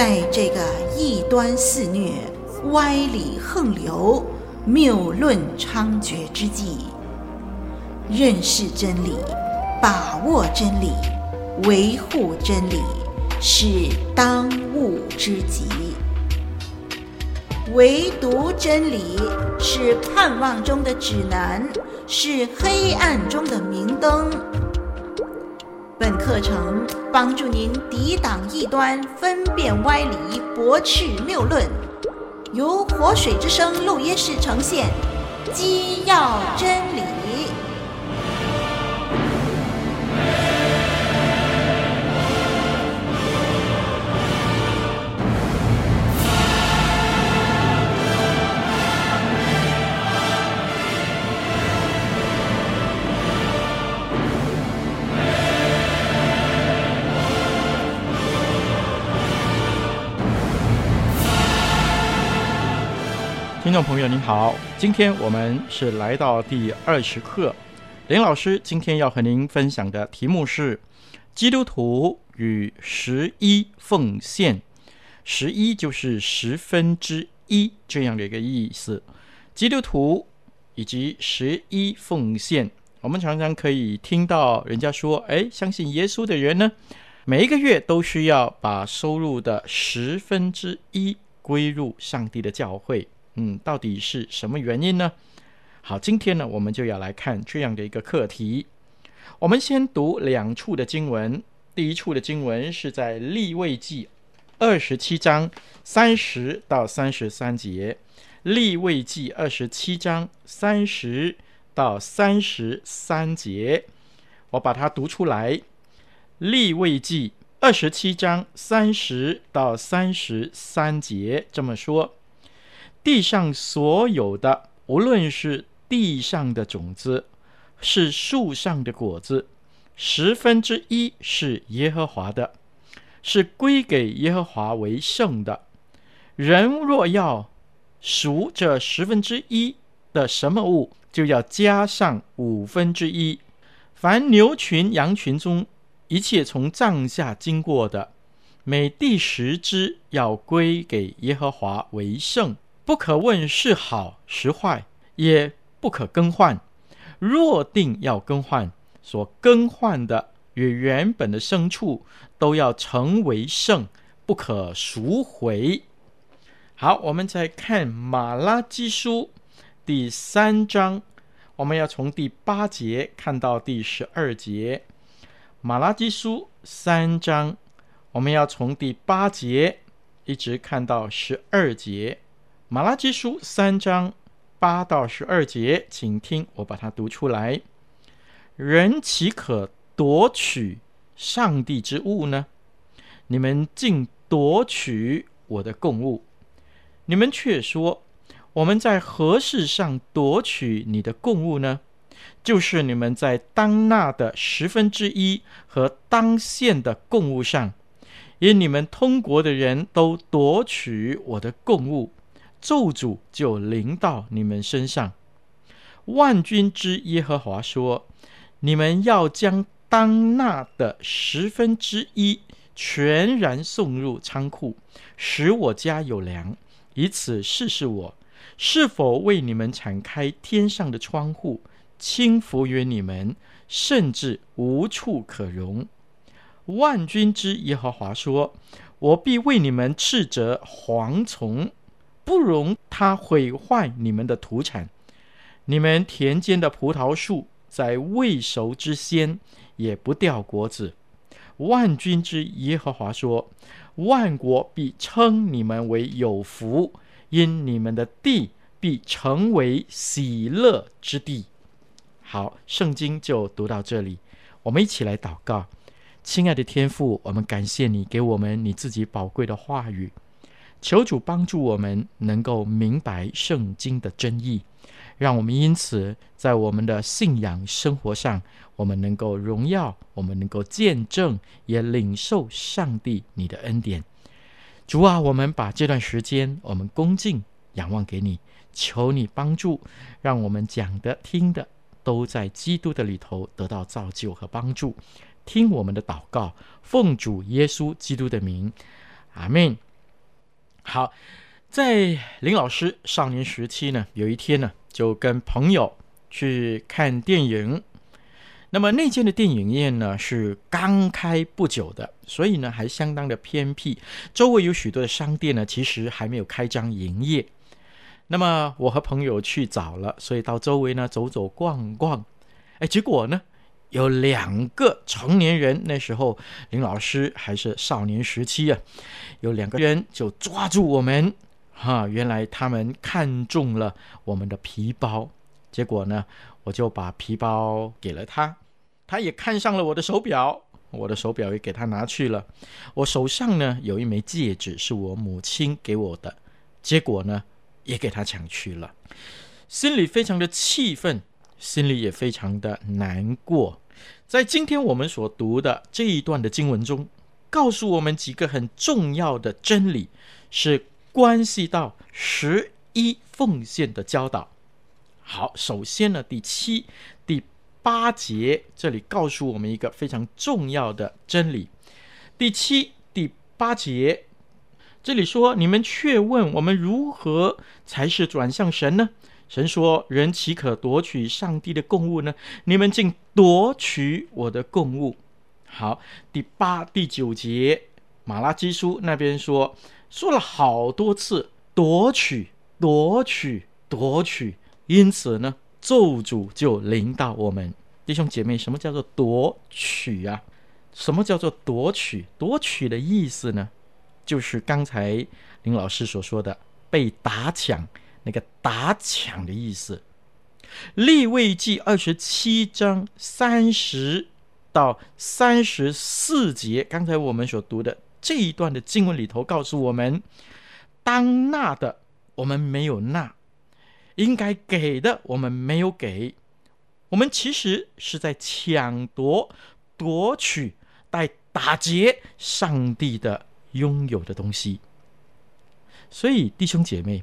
在这个异端肆虐、歪理横流、谬论猖獗之际，认识真理、把握真理、维护真理，是当务之急。唯独真理是盼望中的指南，是黑暗中的明灯。本课程帮助您抵挡异端，分辨歪理，驳斥谬论。由活水之声录音室呈现，基要真理。听众朋友您好，今天我们是来到第二十课。林老师今天要和您分享的题目是基督徒与十一奉献。十一就是十分之一这样的一个意思。基督徒以及十一奉献，我们常常可以听到人家说：“哎，相信耶稣的人呢，每一个月都需要把收入的十分之一归入上帝的教会。”嗯，到底是什么原因呢？好，今天呢，我们就要来看这样的一个课题。我们先读两处的经文。第一处的经文是在立位记二十七章三十到三十三节。立位记二十七章三十到三十三节，我把它读出来。立位记二十七章三十到三十三节这么说。地上所有的，无论是地上的种子，是树上的果子，十分之一是耶和华的，是归给耶和华为圣的。人若要赎这十分之一的什么物，就要加上五分之一。凡牛群、羊群中一切从帐下经过的，每第十只要归给耶和华为圣。不可问是好是坏，也不可更换。若定要更换，所更换的与原本的牲畜都要成为圣，不可赎回。好，我们再看马拉基书第三章，我们要从第八节看到第十二节。马拉基书三章，我们要从第八节一直看到十二节。马拉基书三章八到十二节，请听我把它读出来。人岂可夺取上帝之物呢？你们竟夺取我的供物。你们却说，我们在何事上夺取你的供物呢？就是你们在当纳的十分之一和当献的供物上，因你们通国的人都夺取我的供物。咒诅就临到你们身上。万军之耶和华说：“你们要将当纳的十分之一全然送入仓库，使我家有粮，以此试试我是否为你们敞开天上的窗户，倾福于你们，甚至无处可容。”万军之耶和华说：“我必为你们斥责蝗虫。”不容他毁坏你们的土产，你们田间的葡萄树在未熟之先也不掉果子。万军之耶和华说：万国必称你们为有福，因你们的地必成为喜乐之地。好，圣经就读到这里，我们一起来祷告。亲爱的天父，我们感谢你给我们你自己宝贵的话语。求主帮助我们能够明白圣经的真意，让我们因此在我们的信仰生活上，我们能够荣耀，我们能够见证，也领受上帝你的恩典。主啊，我们把这段时间，我们恭敬仰望给你，求你帮助，让我们讲的、听的都在基督的里头得到造就和帮助。听我们的祷告，奉主耶稣基督的名，阿门。好，在林老师少年时期呢，有一天呢，就跟朋友去看电影。那么那间的电影院呢，是刚开不久的，所以呢还相当的偏僻，周围有许多的商店呢，其实还没有开张营业。那么我和朋友去早了，所以到周围呢走走逛逛，哎，结果呢有两个成年人，那时候林老师还是少年时期啊，有两个人就抓住我们，哈，原来他们看中了我们的皮包，结果呢我就把皮包给了他，他也看上了我的手表，我的手表也给他拿去了，我手上呢有一枚戒指是我母亲给我的，结果呢。也给他抢去了，心里非常的气愤，心里也非常的难过。在今天我们所读的这一段的经文中，告诉我们几个很重要的真理，是关系到十一奉献的教导。好，首先呢，第七、第八节这里告诉我们一个非常重要的真理。第七、第八节。这里说：“你们却问我们如何才是转向神呢？”神说：“人岂可夺取上帝的供物呢？你们竟夺取我的供物。”好，第八、第九节，马拉基书那边说说了好多次“夺取、夺取、夺取”，因此呢，咒诅就临到我们弟兄姐妹。什么叫做夺取啊？什么叫做夺取？夺取的意思呢？就是刚才林老师所说的被打抢，那个打抢的意思。利未记二十七章三十到三十四节，刚才我们所读的这一段的经文里头，告诉我们，当纳的我们没有纳，应该给的我们没有给，我们其实是在抢夺、夺取、带打劫上帝的。拥有的东西，所以弟兄姐妹，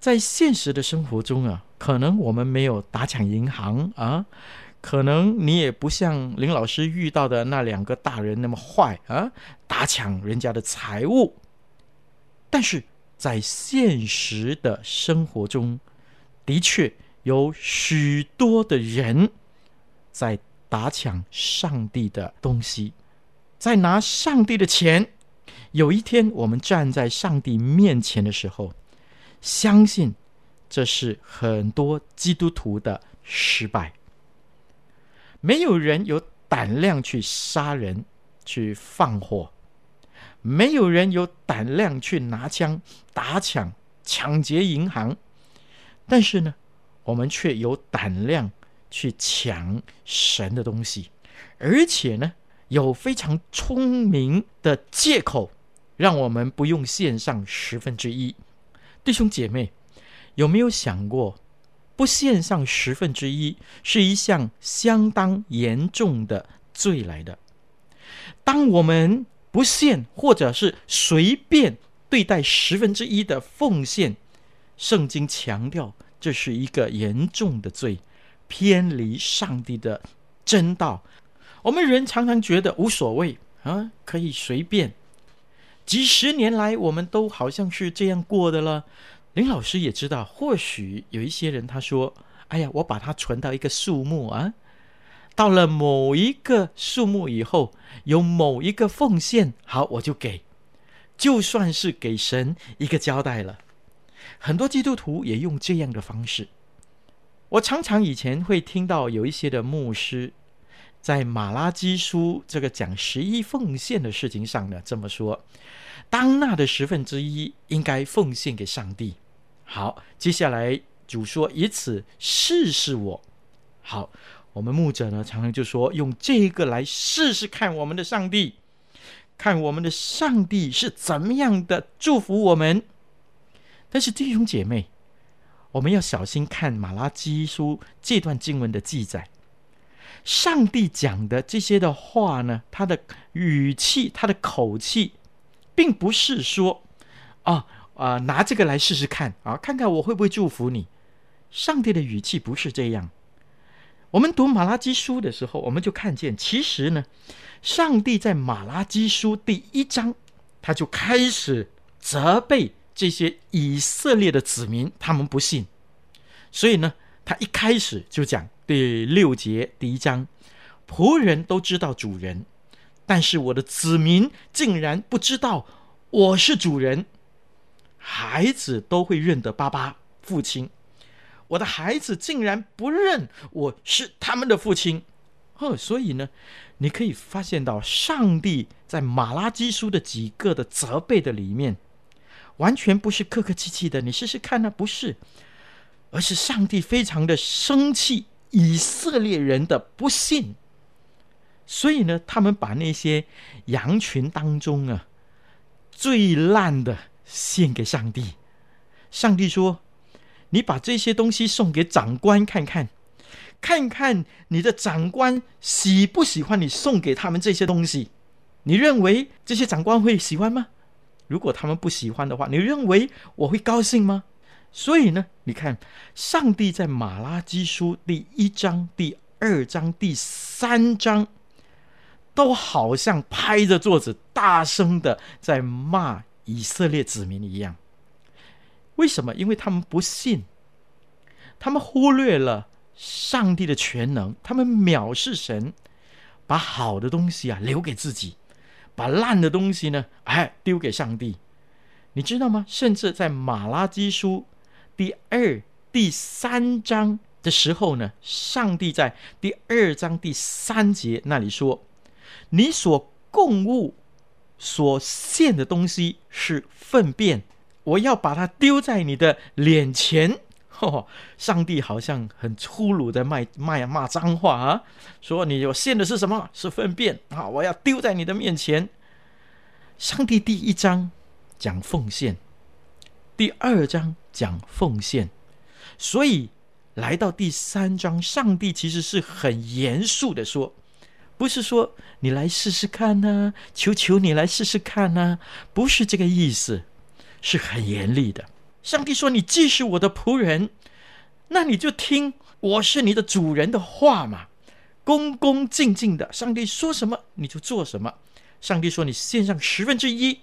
在现实的生活中啊，可能我们没有打抢银行啊，可能你也不像林老师遇到的那两个大人那么坏啊，打抢人家的财物。但是在现实的生活中，的确有许多的人在打抢上帝的东西，在拿上帝的钱。有一天，我们站在上帝面前的时候，相信这是很多基督徒的失败。没有人有胆量去杀人、去放火；没有人有胆量去拿枪打抢、抢劫银行。但是呢，我们却有胆量去抢神的东西，而且呢，有非常聪明的借口。让我们不用献上十分之一，弟兄姐妹，有没有想过，不献上十分之一是一项相当严重的罪来的？当我们不献，或者是随便对待十分之一的奉献，圣经强调这是一个严重的罪，偏离上帝的真道。我们人常常觉得无所谓啊，可以随便。几十年来，我们都好像是这样过的了。林老师也知道，或许有一些人他说：“哎呀，我把它存到一个数目啊，到了某一个数目以后，有某一个奉献，好，我就给，就算是给神一个交代了。”很多基督徒也用这样的方式。我常常以前会听到有一些的牧师在马拉基书这个讲十一奉献的事情上呢，这么说。当纳的十分之一应该奉献给上帝。好，接下来主说以此试试我。好，我们牧者呢常常就说用这个来试试看我们的上帝，看我们的上帝是怎么样的祝福我们。但是弟兄姐妹，我们要小心看马拉基书这段经文的记载，上帝讲的这些的话呢，他的语气，他的口气。并不是说，啊啊、拿这个来试试看啊，看看我会不会祝福你。上帝的语气不是这样。我们读马拉基书的时候，我们就看见，其实呢，上帝在马拉基书第一章，他就开始责备这些以色列的子民，他们不信。所以呢，他一开始就讲第六节第一章，仆人都知道主人，但是我的子民竟然不知道我是主人。孩子都会认得爸爸父亲，我的孩子竟然不认我是他们的父亲。哦，所以呢，你可以发现到上帝在马拉基书的几个的责备的里面，完全不是客客气气的。你试试看呢，不是。而是上帝非常的生气以色列人的不信，所以呢，他们把那些羊群当中啊最烂的献给上帝。上帝说：“你把这些东西送给长官看看，看看你的长官喜不喜欢你送给他们这些东西。你认为这些长官会喜欢吗？如果他们不喜欢的话，你认为我会高兴吗？”所以呢，你看，上帝在马拉基书第一章、第二章、第三章，都好像拍着桌子，大声的在骂以色列子民一样。为什么？因为他们不信，他们忽略了上帝的全能，他们藐视神，把好的东西啊留给自己，把烂的东西呢，哎，丢给上帝。你知道吗？甚至在马拉基书。第二、第三章的时候呢，上帝在第二章第三节那里说：“你所供物、所献的东西是粪便，我要把它丢在你的脸前。”哦，上帝好像很粗鲁的骂骂骂脏话啊，说你有献的是什么？是粪便啊！我要丢在你的面前。上帝第一章讲奉献。第二章讲奉献，所以来到第三章，上帝其实是很严肃的说，不是说你来试试看呐，求求你来试试看呐，不是这个意思，是很严厉的。上帝说：“你既是我的仆人，那你就听我是你的主人的话嘛，恭恭敬敬的。上帝说什么你就做什么。上帝说你献上十分之一，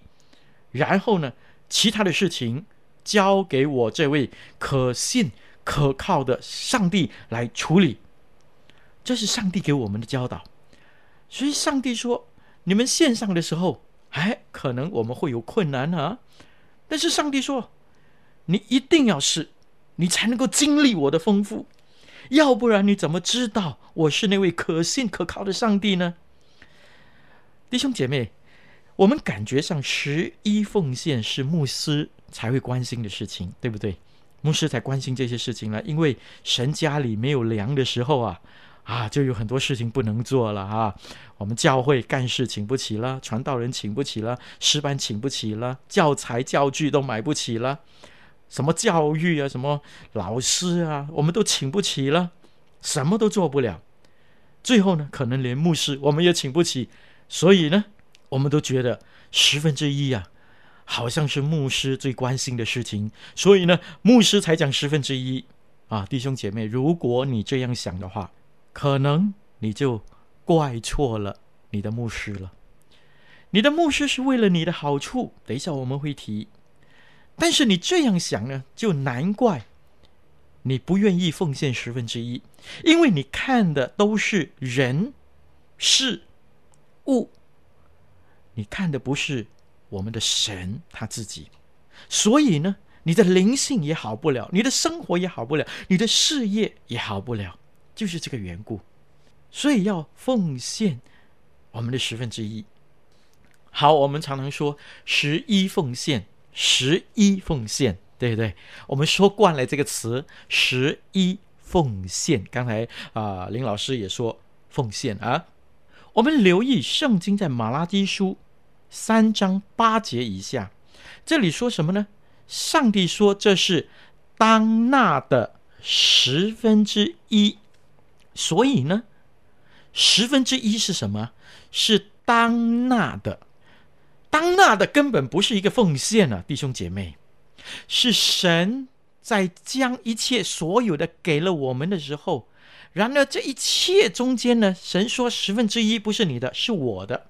然后呢，其他的事情。”交给我这位可信可靠的上帝来处理，这是上帝给我们的教导。所以上帝说：“你们献上的时候，哎，可能我们会有困难啊。但是上帝说，你一定要试，你才能够经历我的丰富。要不然你怎么知道我是那位可信可靠的上帝呢？”弟兄姐妹，我们感觉上十一奉献是牧师。才会关心的事情，对不对？牧师才关心这些事情了，因为神家里没有粮的时候啊，啊，就有很多事情不能做了啊。我们教会干事请不起了，传道人请不起了，诗班请不起了，教材教具都买不起了，什么教育啊，什么老师啊，我们都请不起了，什么都做不了。最后呢，可能连牧师我们也请不起，所以呢，我们都觉得十分之一啊。好像是牧师最关心的事情，所以呢，牧师才讲十分之一啊，弟兄姐妹，如果你这样想的话，可能你就怪错了你的牧师了。你的牧师是为了你的好处，等一下我们会提。但是你这样想呢，就难怪你不愿意奉献十分之一，因为你看的都是人、事、物，你看的不是。我们的神他自己，所以呢，你的灵性也好不了，你的生活也好不了，你的事业也好不了，就是这个缘故。所以要奉献我们的十分之一。好，我们常常说十一奉献，十一奉献，对不对？我们说惯了这个词，十一奉献。刚才啊、林老师也说奉献啊。我们留意圣经在马拉基书。三章八节以下，这里说什么呢？上帝说这是当纳的十分之一，所以呢，十分之一是什么？是当纳的，当纳的根本不是一个奉献啊，弟兄姐妹，是神在将一切所有的给了我们的时候，然而这一切中间呢，神说十分之一不是你的，是我的。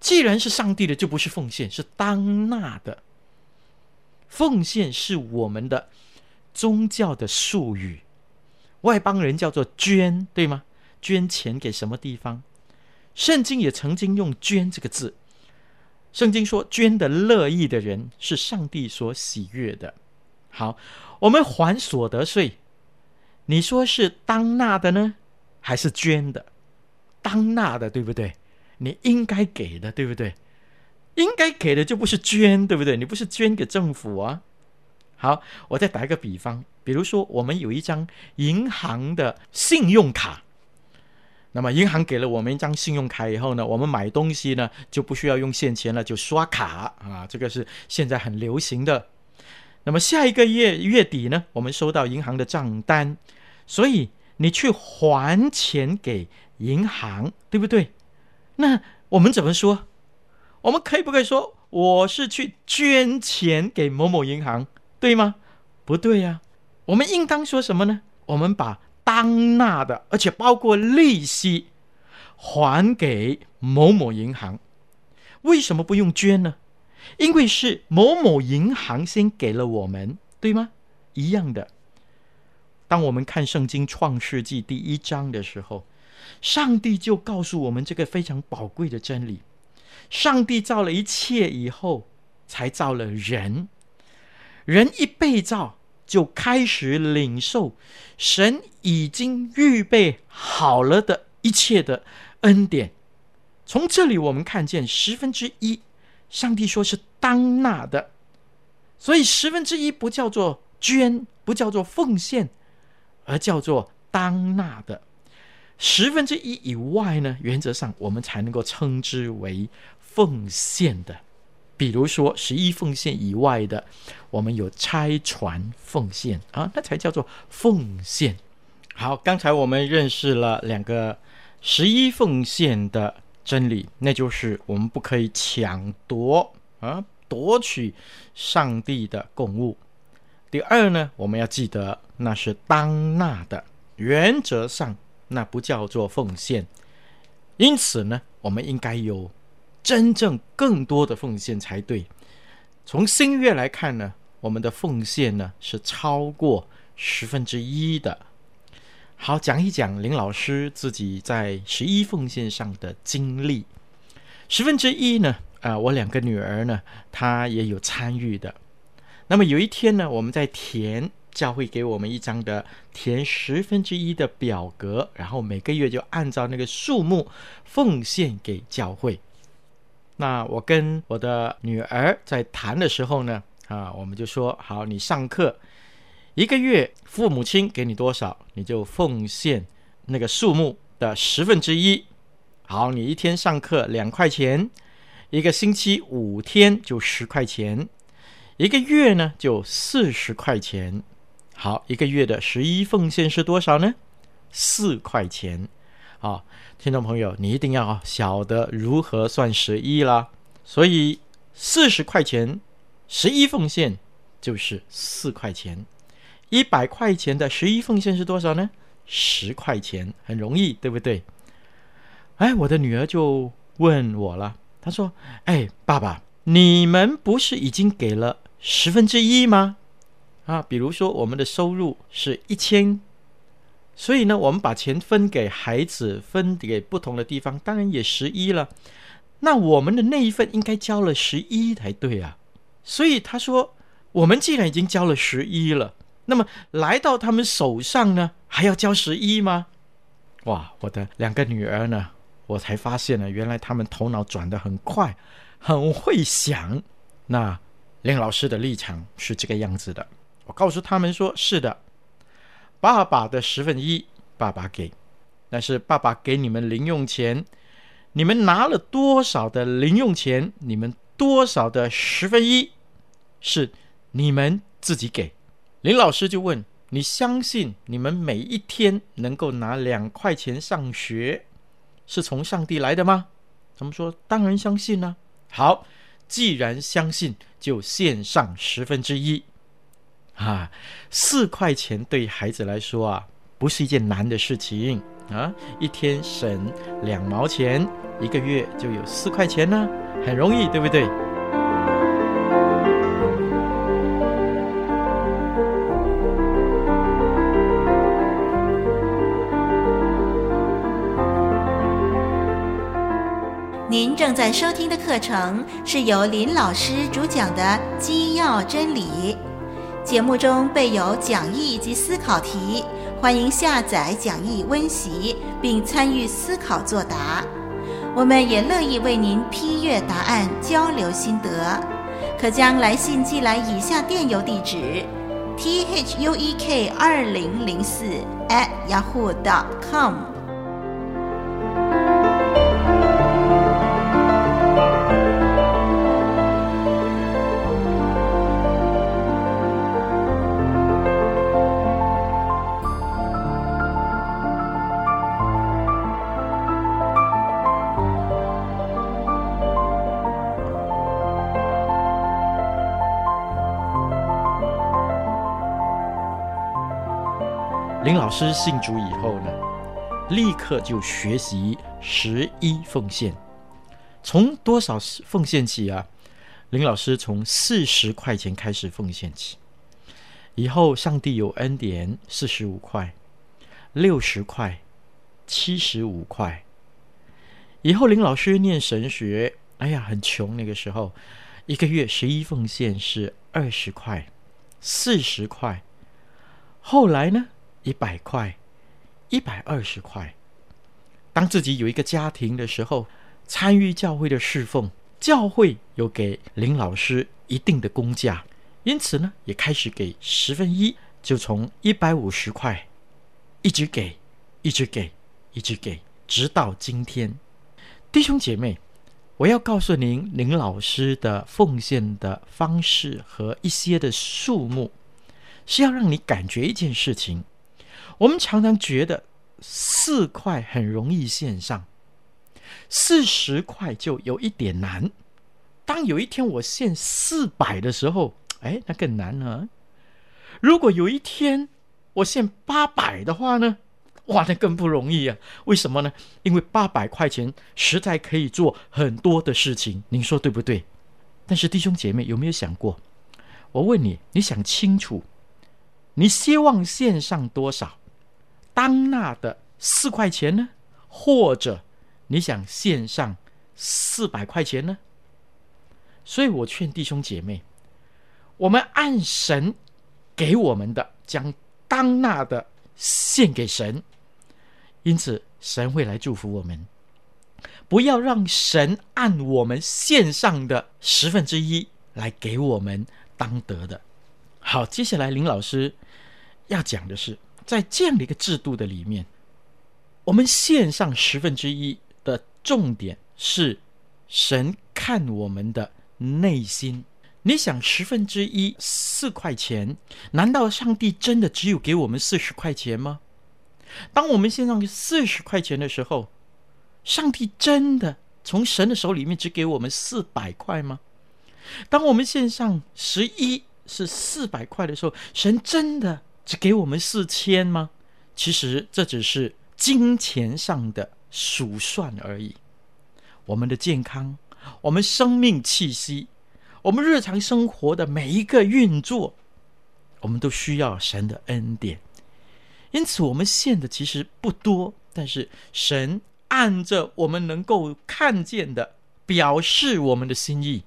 既然是上帝的，就不是奉献，是当纳的。奉献是我们的宗教的术语，外邦人叫做捐，对吗？捐钱给什么地方？圣经也曾经用“捐”这个字。圣经说，捐的乐意的人是上帝所喜悦的。好，我们还所得税，你说是当纳的呢，还是捐的？当纳的，对不对？你应该给的，对不对？应该给的就不是捐，对不对？你不是捐给政府啊。好，我再打一个比方，比如说我们有一张银行的信用卡，那么银行给了我们一张信用卡以后呢，我们买东西呢就不需要用现钱了，就刷卡啊，这个是现在很流行的。那么下一个月月底呢，我们收到银行的账单，所以你去还钱给银行，对不对？那我们怎么说？我们可以不可以说我是去捐钱给某某银行，对吗？不对呀、我们应当说什么呢？我们把当纳的，而且包括利息，还给某某银行。为什么不用捐呢？因为是某某银行先给了我们，对吗？一样的。当我们看圣经创世纪第一章的时候，上帝就告诉我们这个非常宝贵的真理。上帝造了一切以后，才造了人。人一被造，就开始领受神已经预备好了的一切的恩典。从这里我们看见十分之一，上帝说是当纳的，所以十分之一不叫做捐，不叫做奉献，而叫做当纳的。十分之一以外呢，原则上我们才能够称之为。奉献的，比如说十一奉献以外的，我们有拆船奉献啊，那才叫做奉献。好，刚才我们认识了两个十一奉献的真理，那就是我们不可以抢夺啊，夺取上帝的供物。第二呢，我们要记得那是当纳的，原则上那不叫做奉献。因此呢，我们应该有。真正更多的奉献才对。从新月来看呢，我们的奉献呢是超过十分之一的。好，讲一讲林老师自己在十一奉献上的经历。十分之一呢，啊、我两个女儿呢，她也有参与的。那么有一天呢，我们在填教会给我们一张的填十分之一的表格，然后每个月就按照那个数目奉献给教会。那我跟我的女儿在谈的时候呢，啊，我们就说好，你上课一个月，父母亲给你多少，你就奉献那个数目的十分之一。好，你一天上课两块钱，一个星期五天就十块钱，一个月呢就四十块钱。好，一个月的十一奉献是多少呢？四块钱。啊。听众朋友，你一定要晓得如何算十一啦。所以四十块钱十一奉献就是四块钱，一百块钱的十一奉献是多少呢？十块钱，很容易，对不对？哎，我的女儿就问我了，她说：“哎，爸爸，你们不是已经给了十分之一吗？啊，比如说我们的收入是一千。”所以呢，我们把钱分给孩子，分给不同的地方，当然也十一了。那我们的那一份应该交了十一才对啊。所以他说，我们既然已经交了十一了，那么来到他们手上呢，还要交十一吗？哇，我的两个女儿呢，我才发现了，原来他们头脑转得很快，很会想。那林老师的立场是这个样子的，我告诉他们说，是的。爸爸的十分一，爸爸给，但是爸爸给你们零用钱，你们拿了多少的零用钱？你们多少的十分一是你们自己给？林老师就问：你相信你们每一天能够拿两块钱上学，是从上帝来的吗？他们说：当然相信呢、好，既然相信，就献上十分之一。啊四块钱对孩子来说啊不是一件难的事情。啊一天省两毛钱一个月就有四块钱呢很容易对不对？您正在收听的课程是由林老师主讲的机要真理。节目中备有讲义及思考题，欢迎下载讲义温习，并参与思考作答。我们也乐意为您批阅答案，交流心得，可将来信寄来以下电邮地址：t h u e k 二零零四 at yahoo dot com 老师信主以后呢，立刻就学习十一奉献。从多少奉献起啊？林老师从四十块钱开始奉献起。以后上帝有恩典，四十五块、六十块、七十五块。以后林老师念神学，哎呀，很穷那个时候，一个月十一奉献是二十块、四十块。后来呢？一百块，一百二十块。当自己有一个家庭的时候，参与教会的侍奉，教会有给林老师一定的工价，因此呢，也开始给十分一，就从一百五十块一直给，一直给，一直给，直到今天。弟兄姐妹，我要告诉您，林老师的奉献的方式和一些的数目，是要让你感觉一件事情。我们常常觉得四块很容易献上，四十块就有一点难。当有一天我献四百的时候，哎，那更难了。如果有一天我献八百的话呢？哇，那更不容易啊！为什么呢？因为八百块钱实在可以做很多的事情，您说对不对？但是弟兄姐妹有没有想过？我问你，你想清楚，你希望献上多少？当纳的四块钱呢？或者你想献上四百块钱呢？所以我劝弟兄姐妹，我们按神给我们的，将当纳的献给神，因此神会来祝福我们。不要让神按我们献上的十分之一来给我们当得的。好，接下来林老师要讲的是。在这样的一个制度的里面，我们献上十分之一的重点是神看我们的内心。你想十分之一四块钱，难道上帝真的只有给我们四十块钱吗？当我们献上四十块钱的时候，上帝真的从神的手里面只给我们四百块吗？当我们献上十一是四百块的时候，神真的？只给我们四千吗？其实这只是金钱上的数算而已。我们的健康，我们生命气息，我们日常生活的每一个运作，我们都需要神的恩典。因此，我们献的其实不多，但是神按着我们能够看见的，表示我们的心意，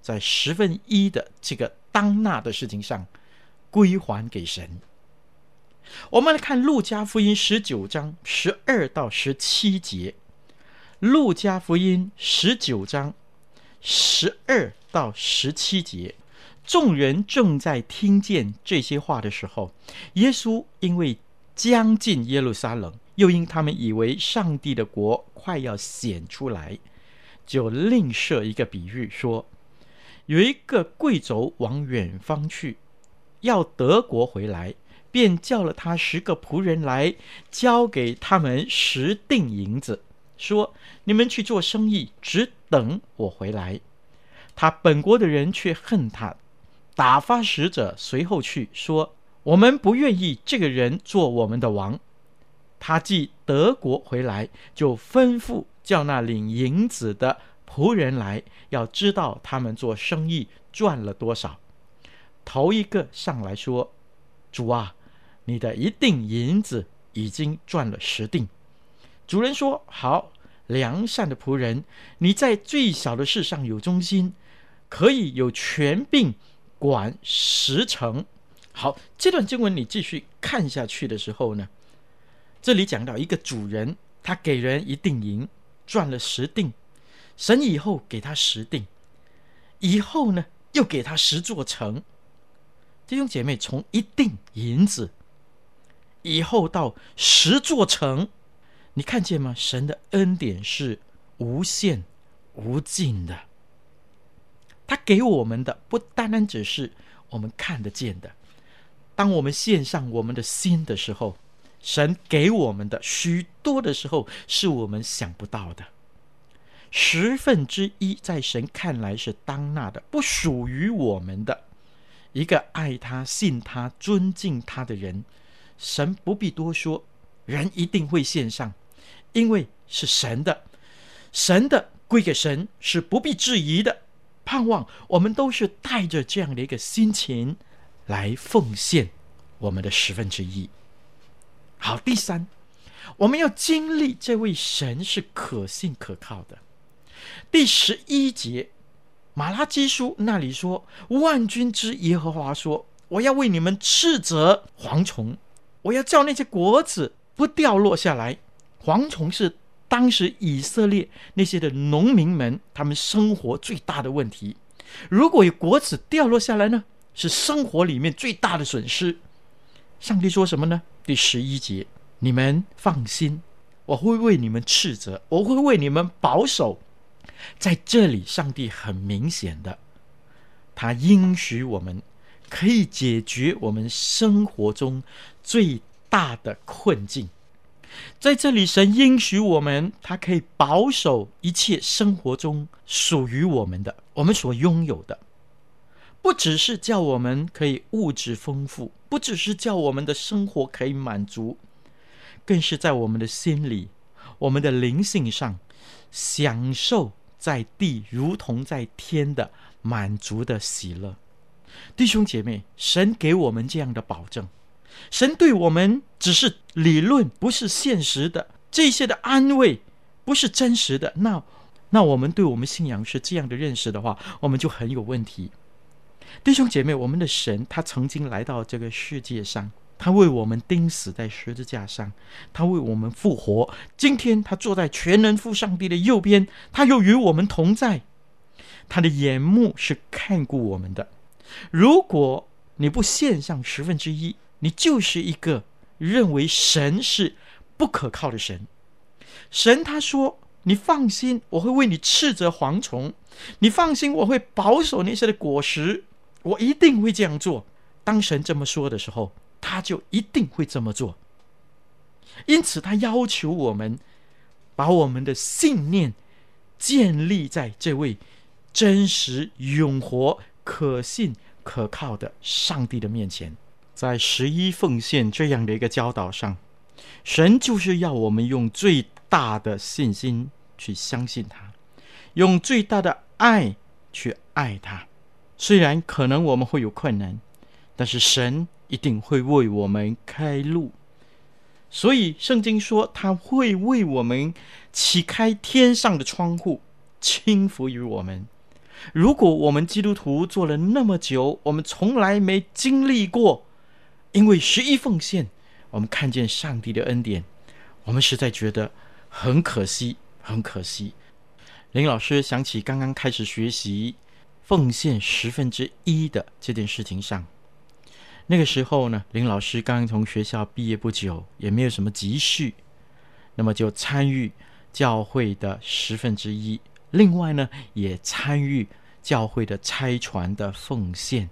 在十分一的这个当纳的事情上归还给神。我们来看《路加福音》十九章十二到十七节，《路加福音》十九章十二到十七节，众人正在听见这些话的时候，耶稣因为将近耶路撒冷，又因他们以为上帝的国快要显出来，就另设一个比喻说：有一个贵族往远方去，要得国回来。便叫了他十个仆人来，交给他们十锭银子，说：“你们去做生意，只等我回来。”他本国的人却恨他，打发使者随后去，说：“我们不愿意这个人做我们的王。”他既德国回来，就吩咐叫那领银子的仆人来，要知道他们做生意赚了多少。头一个上来说：“主啊！”你的一锭银子已经赚了十锭。主人说：“好，良善的仆人，你在最小的事上有忠心，可以有权柄管十城。好，这段经文你继续看下去的时候呢，这里讲到一个主人，他给人一锭银，赚了十锭，神以后给他十锭，以后呢又给他十座城。弟兄姐妹，从一锭银子以后到十座城。你看见吗？神的恩典是无限无尽的，他给我们的不单单只是我们看得见的。当我们献上我们的心的时候，神给我们的许多的时候是我们想不到的。十分之一在神看来是当纳的，不属于我们的。一个爱他、信他、尊敬他的人，神不必多说，人一定会献上。因为是神的，神的归给神是不必质疑的。盼望我们都是带着这样的一个心情来奉献我们的十分之一。好，第三，我们要经历这位神是可信可靠的。第十一节，马拉基书那里说：“万军之耶和华说，我要为你们斥责蝗虫，我要叫那些果子不掉落下来。”蝗虫是当时以色列那些的农民们他们生活最大的问题。如果有果子掉落下来呢，是生活里面最大的损失。上帝说什么呢？第十一节，你们放心，我会为你们斥责，我会为你们保守。在这里，上帝很明显的，他应许我们可以解决我们生活中最大的困境。在这里，神应许我们，他可以保守一切生活中属于我们的，我们所拥有的，不只是叫我们可以物质丰富，不只是叫我们的生活可以满足，更是在我们的心里、我们的灵性上，享受在地如同在天的满足的喜乐。弟兄姐妹，神给我们这样的保证。神对我们只是理论，不是现实的。这些的安慰不是真实的。那那我们对我们信仰是这样的认识的话，我们就很有问题。弟兄姐妹，我们的神他曾经来到这个世界上，他为我们钉死在十字架上，他为我们复活。今天他坐在全能父上帝的右边，他又与我们同在。他的眼目是看顾我们的。如果你不献上十分之一，你就是一个认为神是不可靠的神。神他说：“你放心，我会为你斥责蝗虫。你放心，我会保守那些的果实。我一定会这样做。”当神这么说的时候，他就一定会这么做。因此，他要求我们把我们的信念建立在这位真实、永活、可信、可靠的上帝的面前。在十一奉献这样的一个教导上，神就是要我们用最大的信心去相信他，用最大的爱去爱他。虽然可能我们会有困难，但是神一定会为我们开路。所以圣经说他会为我们启开天上的窗户，轻福于我们。如果我们基督徒做了那么久，我们从来没经历过。因为十一奉献，我们看见上帝的恩典，我们实在觉得很可惜，很可惜。林老师想起刚刚开始学习奉献十分之一的这件事情上，那个时候呢，林老师刚刚从学校毕业不久，也没有什么积蓄，那么就参与教会的十分之一，另外呢，也参与教会的拆传的奉献。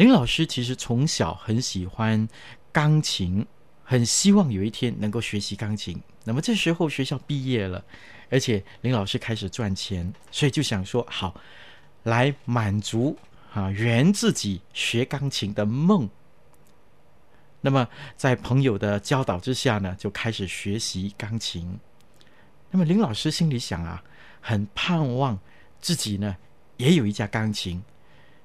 林老师其实从小很喜欢钢琴，很希望有一天能够学习钢琴。那么这时候学校毕业了，而且林老师开始赚钱，所以就想说好，来满足啊圆自己学钢琴的梦。那么在朋友的教导之下呢，就开始学习钢琴。那么林老师心里想啊，很盼望自己呢也有一架钢琴。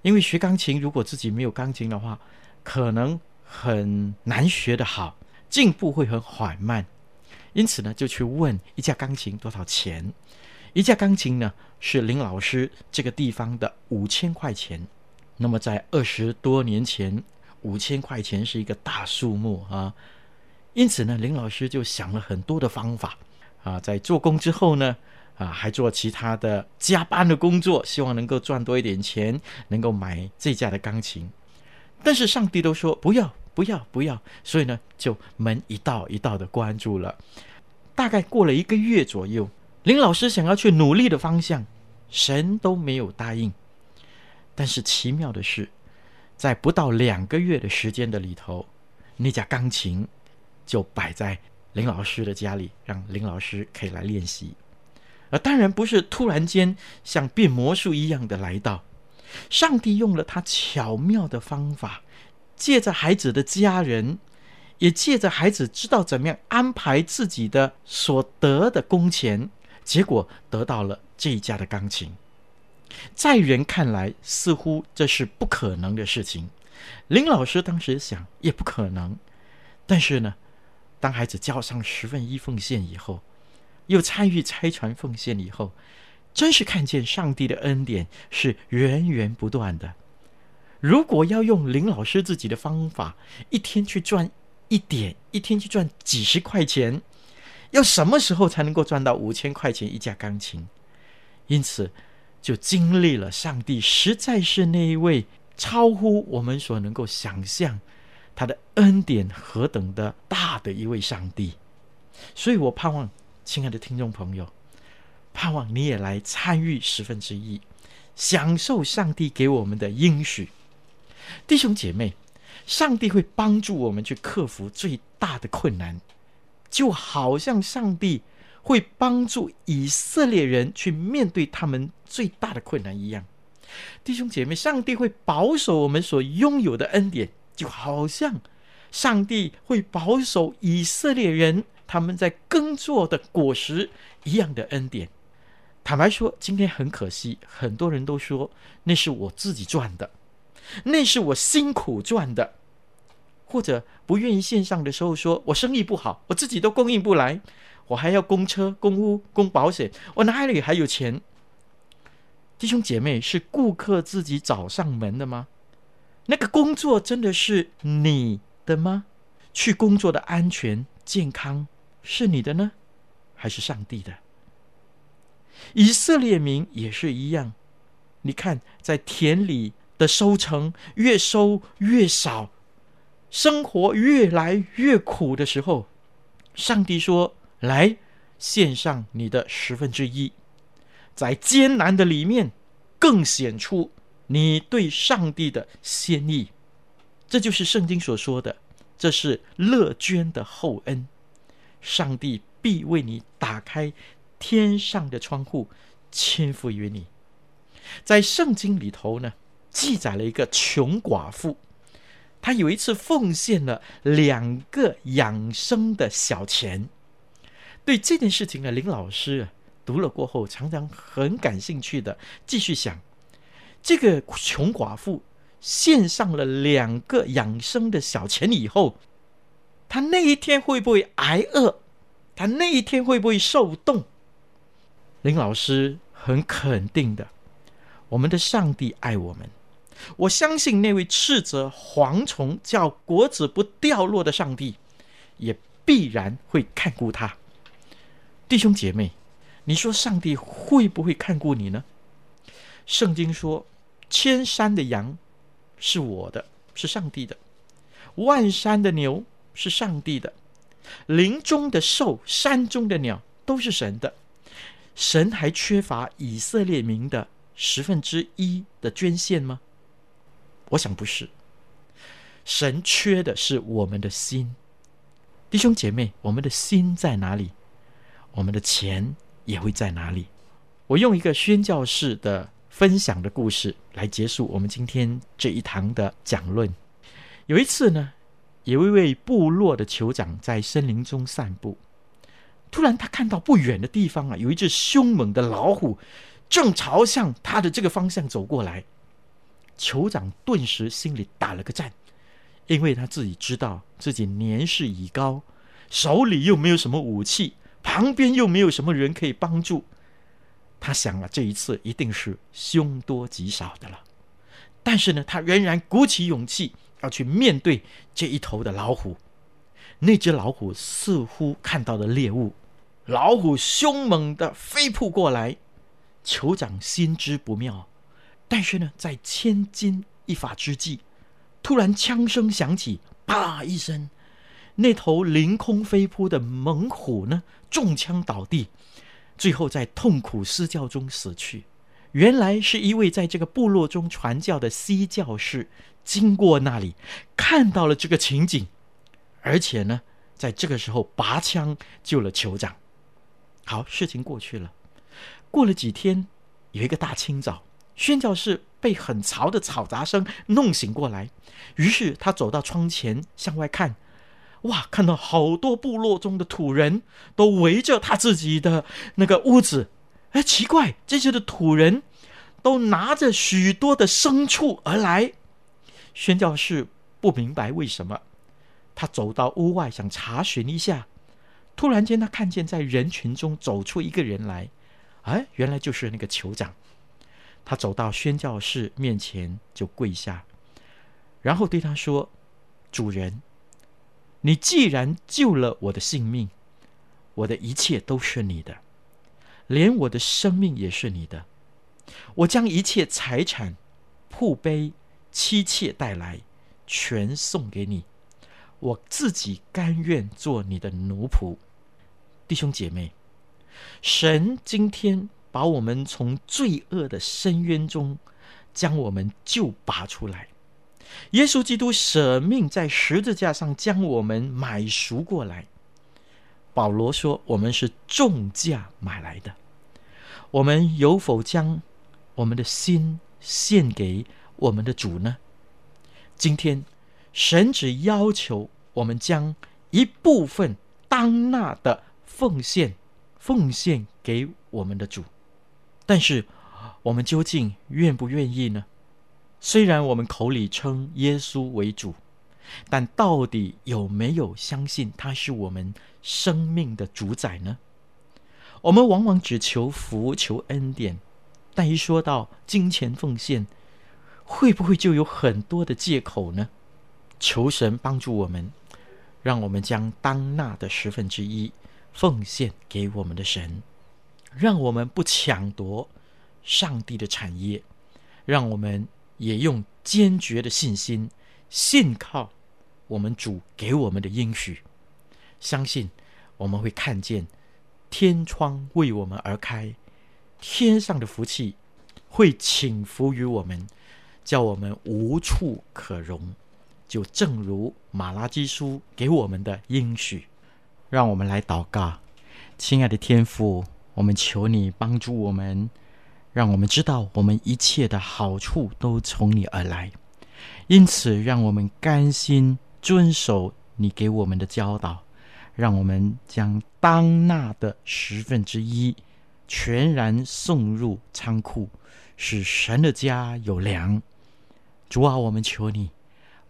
因为学钢琴，如果自己没有钢琴的话，可能很难学得好，进步会很缓慢。因此呢，就去问一架钢琴多少钱。一架钢琴呢，是林老师这个地方的五千块钱。那么在二十多年前，五千块钱是一个大数目啊。因此呢，林老师就想了很多的方法啊，在做工之后呢，啊，还做其他的加班的工作，希望能够赚多一点钱，能够买这架的钢琴。但是上帝都说不要，不要，不要，所以呢，就门一道一道的关住了。大概过了一个月左右，林老师想要去努力的方向，神都没有答应。但是奇妙的是，在不到两个月的时间的里头，那架钢琴就摆在林老师的家里，让林老师可以来练习。而当然不是突然间像变魔术一样的来到，上帝用了他巧妙的方法，借着孩子的家人，也借着孩子知道怎么样安排自己的所得的工钱，结果得到了这一架的钢琴。在人看来，似乎这是不可能的事情。林老师当时想，也不可能。但是呢，当孩子交上十分一奉献以后，又参与拆船奉献以后，真是看见上帝的恩典是源源不断的。如果要用林老师自己的方法，一天去赚一点，一天去赚几十块钱，要什么时候才能够赚到五千块钱一架钢琴？因此。就经历了上帝实在是那一位超乎我们所能够想象，他的恩典何等的大的一位上帝，所以我盼望亲爱的听众朋友，盼望你也来参与十分之一，享受上帝给我们的应许。弟兄姐妹，上帝会帮助我们去克服最大的困难，就好像上帝。会帮助以色列人去面对他们最大的困难一样，弟兄姐妹，上帝会保守我们所拥有的恩典，就好像上帝会保守以色列人他们在耕作的果实一样的恩典。坦白说，今天很可惜，很多人都说那是我自己赚的，那是我辛苦赚的，或者不愿意献上的时候，说我生意不好，我自己都供应不来。我还要供车、供屋、供保险，我哪里还有钱？弟兄姐妹，是顾客自己找上门的吗？那个工作真的是你的吗？去工作的安全、健康是你的呢，还是上帝的？以色列民也是一样，你看，在田里的收成越收越少，生活越来越苦的时候，上帝说。来献上你的十分之一，在艰难的里面更显出你对上帝的心意。这就是圣经所说的，这是乐捐的厚恩。上帝必为你打开天上的窗户，倾覆于你。在圣经里头呢，记载了一个穷寡妇，她有一次奉献了两个养生的小钱。对这件事情呢，林老师读了过后，常常很感兴趣的继续想：这个穷寡妇献上了两个养生的小钱以后，她那一天会不会挨饿？他那一天会不会受冻？林老师很肯定的，我们的上帝爱我们，我相信那位斥责蝗虫叫果子不掉落的上帝，也必然会看顾他。弟兄姐妹，你说上帝会不会看顾你呢？圣经说，千山的羊是我的，是上帝的；万山的牛是上帝的；林中的兽、山中的鸟都是神的。神还缺乏以色列民的十分之一的捐献吗？我想不是。神缺的是我们的心。弟兄姐妹，我们的心在哪里？我们的钱也会在哪里？我用一个宣教士的分享的故事来结束我们今天这一堂的讲论。有一次呢，有一位部落的酋长在森林中散步，突然他看到不远的地方啊，有一只凶猛的老虎正朝向他的这个方向走过来。酋长顿时心里打了个颤，因为他自己知道自己年事已高。手里又没有什么武器，旁边又没有什么人可以帮助。他想了，这一次一定是凶多吉少的了。但是呢，他仍然鼓起勇气要去面对这一头的老虎。那只老虎似乎看到了猎物，老虎凶猛地飞扑过来。酋长心知不妙，但是呢，在千钧一发之际，突然枪声响起，啪一声，那头凌空飞扑的猛虎呢，中枪倒地，最后在痛苦嘶叫中死去。原来是一位在这个部落中传教的西教士，经过那里，看到了这个情景，而且呢，在这个时候拔枪救了酋长。好，事情过去了。过了几天，有一个大清早，宣教士被很嘈的嘈杂声弄醒过来，于是他走到窗前向外看，哇，看到好多部落中的土人都围着他自己的那个屋子。哎，奇怪，这些的土人都拿着许多的牲畜而来。宣教士不明白为什么，他走到屋外想查询一下，突然间他看见在人群中走出一个人来。哎，原来就是那个酋长。他走到宣教士面前就跪下，然后对他说：“主人，你既然救了我的性命，我的一切都是你的，连我的生命也是你的。我将一切财产、仆婢、妻妾带来，全送给你。我自己甘愿做你的奴仆。”弟兄姐妹。神今天把我们从罪恶的深渊中将我们救拔出来，耶稣基督舍命在十字架上将我们买赎过来。保罗说：“我们是重价买来的。”我们有否将我们的心献给我们的主呢？今天神只要求我们将一部分当纳的奉献。奉献给我们的主，但是我们究竟愿不愿意呢？虽然我们口里称耶稣为主，但到底有没有相信他是我们生命的主宰呢？我们往往只求福、求恩典，但一说到金钱奉献，会不会就有很多的借口呢？求神帮助我们，让我们将当纳的十分之一。奉献给我们的神，让我们不抢夺上帝的产业，让我们也用坚决的信心，信靠我们主给我们的应许，相信我们会看见天窗为我们而开，天上的福气会倾福于我们，叫我们无处可容，就正如马拉基书给我们的应许。让我们来祷告，亲爱的天父，我们求你帮助我们，让我们知道我们一切的好处都从你而来，因此让我们甘心遵守你给我们的教导，让我们将当纳的十分之一全然送入仓库，使神的家有粮。主啊，我们求你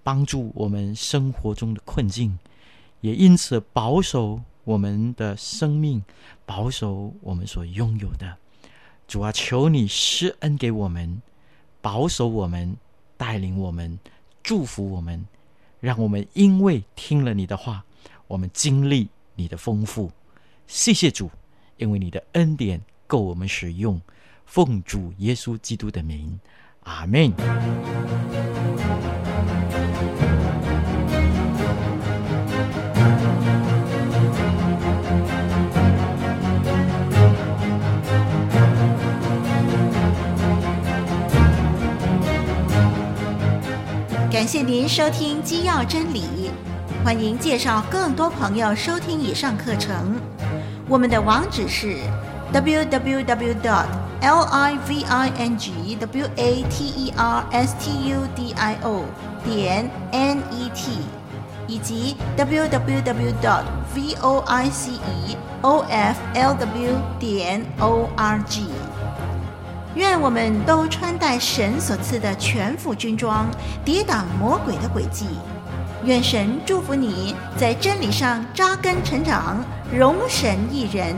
帮助我们生活中的困境。也因此保守我们的生命，保守我们所拥有的。主啊，求你施恩给我们，保守我们，带领我们，祝福我们，让我们因为听了你的话，我们经历你的丰富。谢谢主，因为你的恩典够我们使用。奉主耶稣基督的名，阿门。感谢您收听基要真理，欢迎介绍更多朋友收听以上课程。我们的网址是 www. dot L I V I N G W A T E R S T U D I O 点 net，以及 W W W. dot V O I C E O F L W 点 org。愿我们都穿戴神所赐的全副军装，抵挡魔鬼的诡计。愿神祝福你在真理上扎根成长，荣神益人。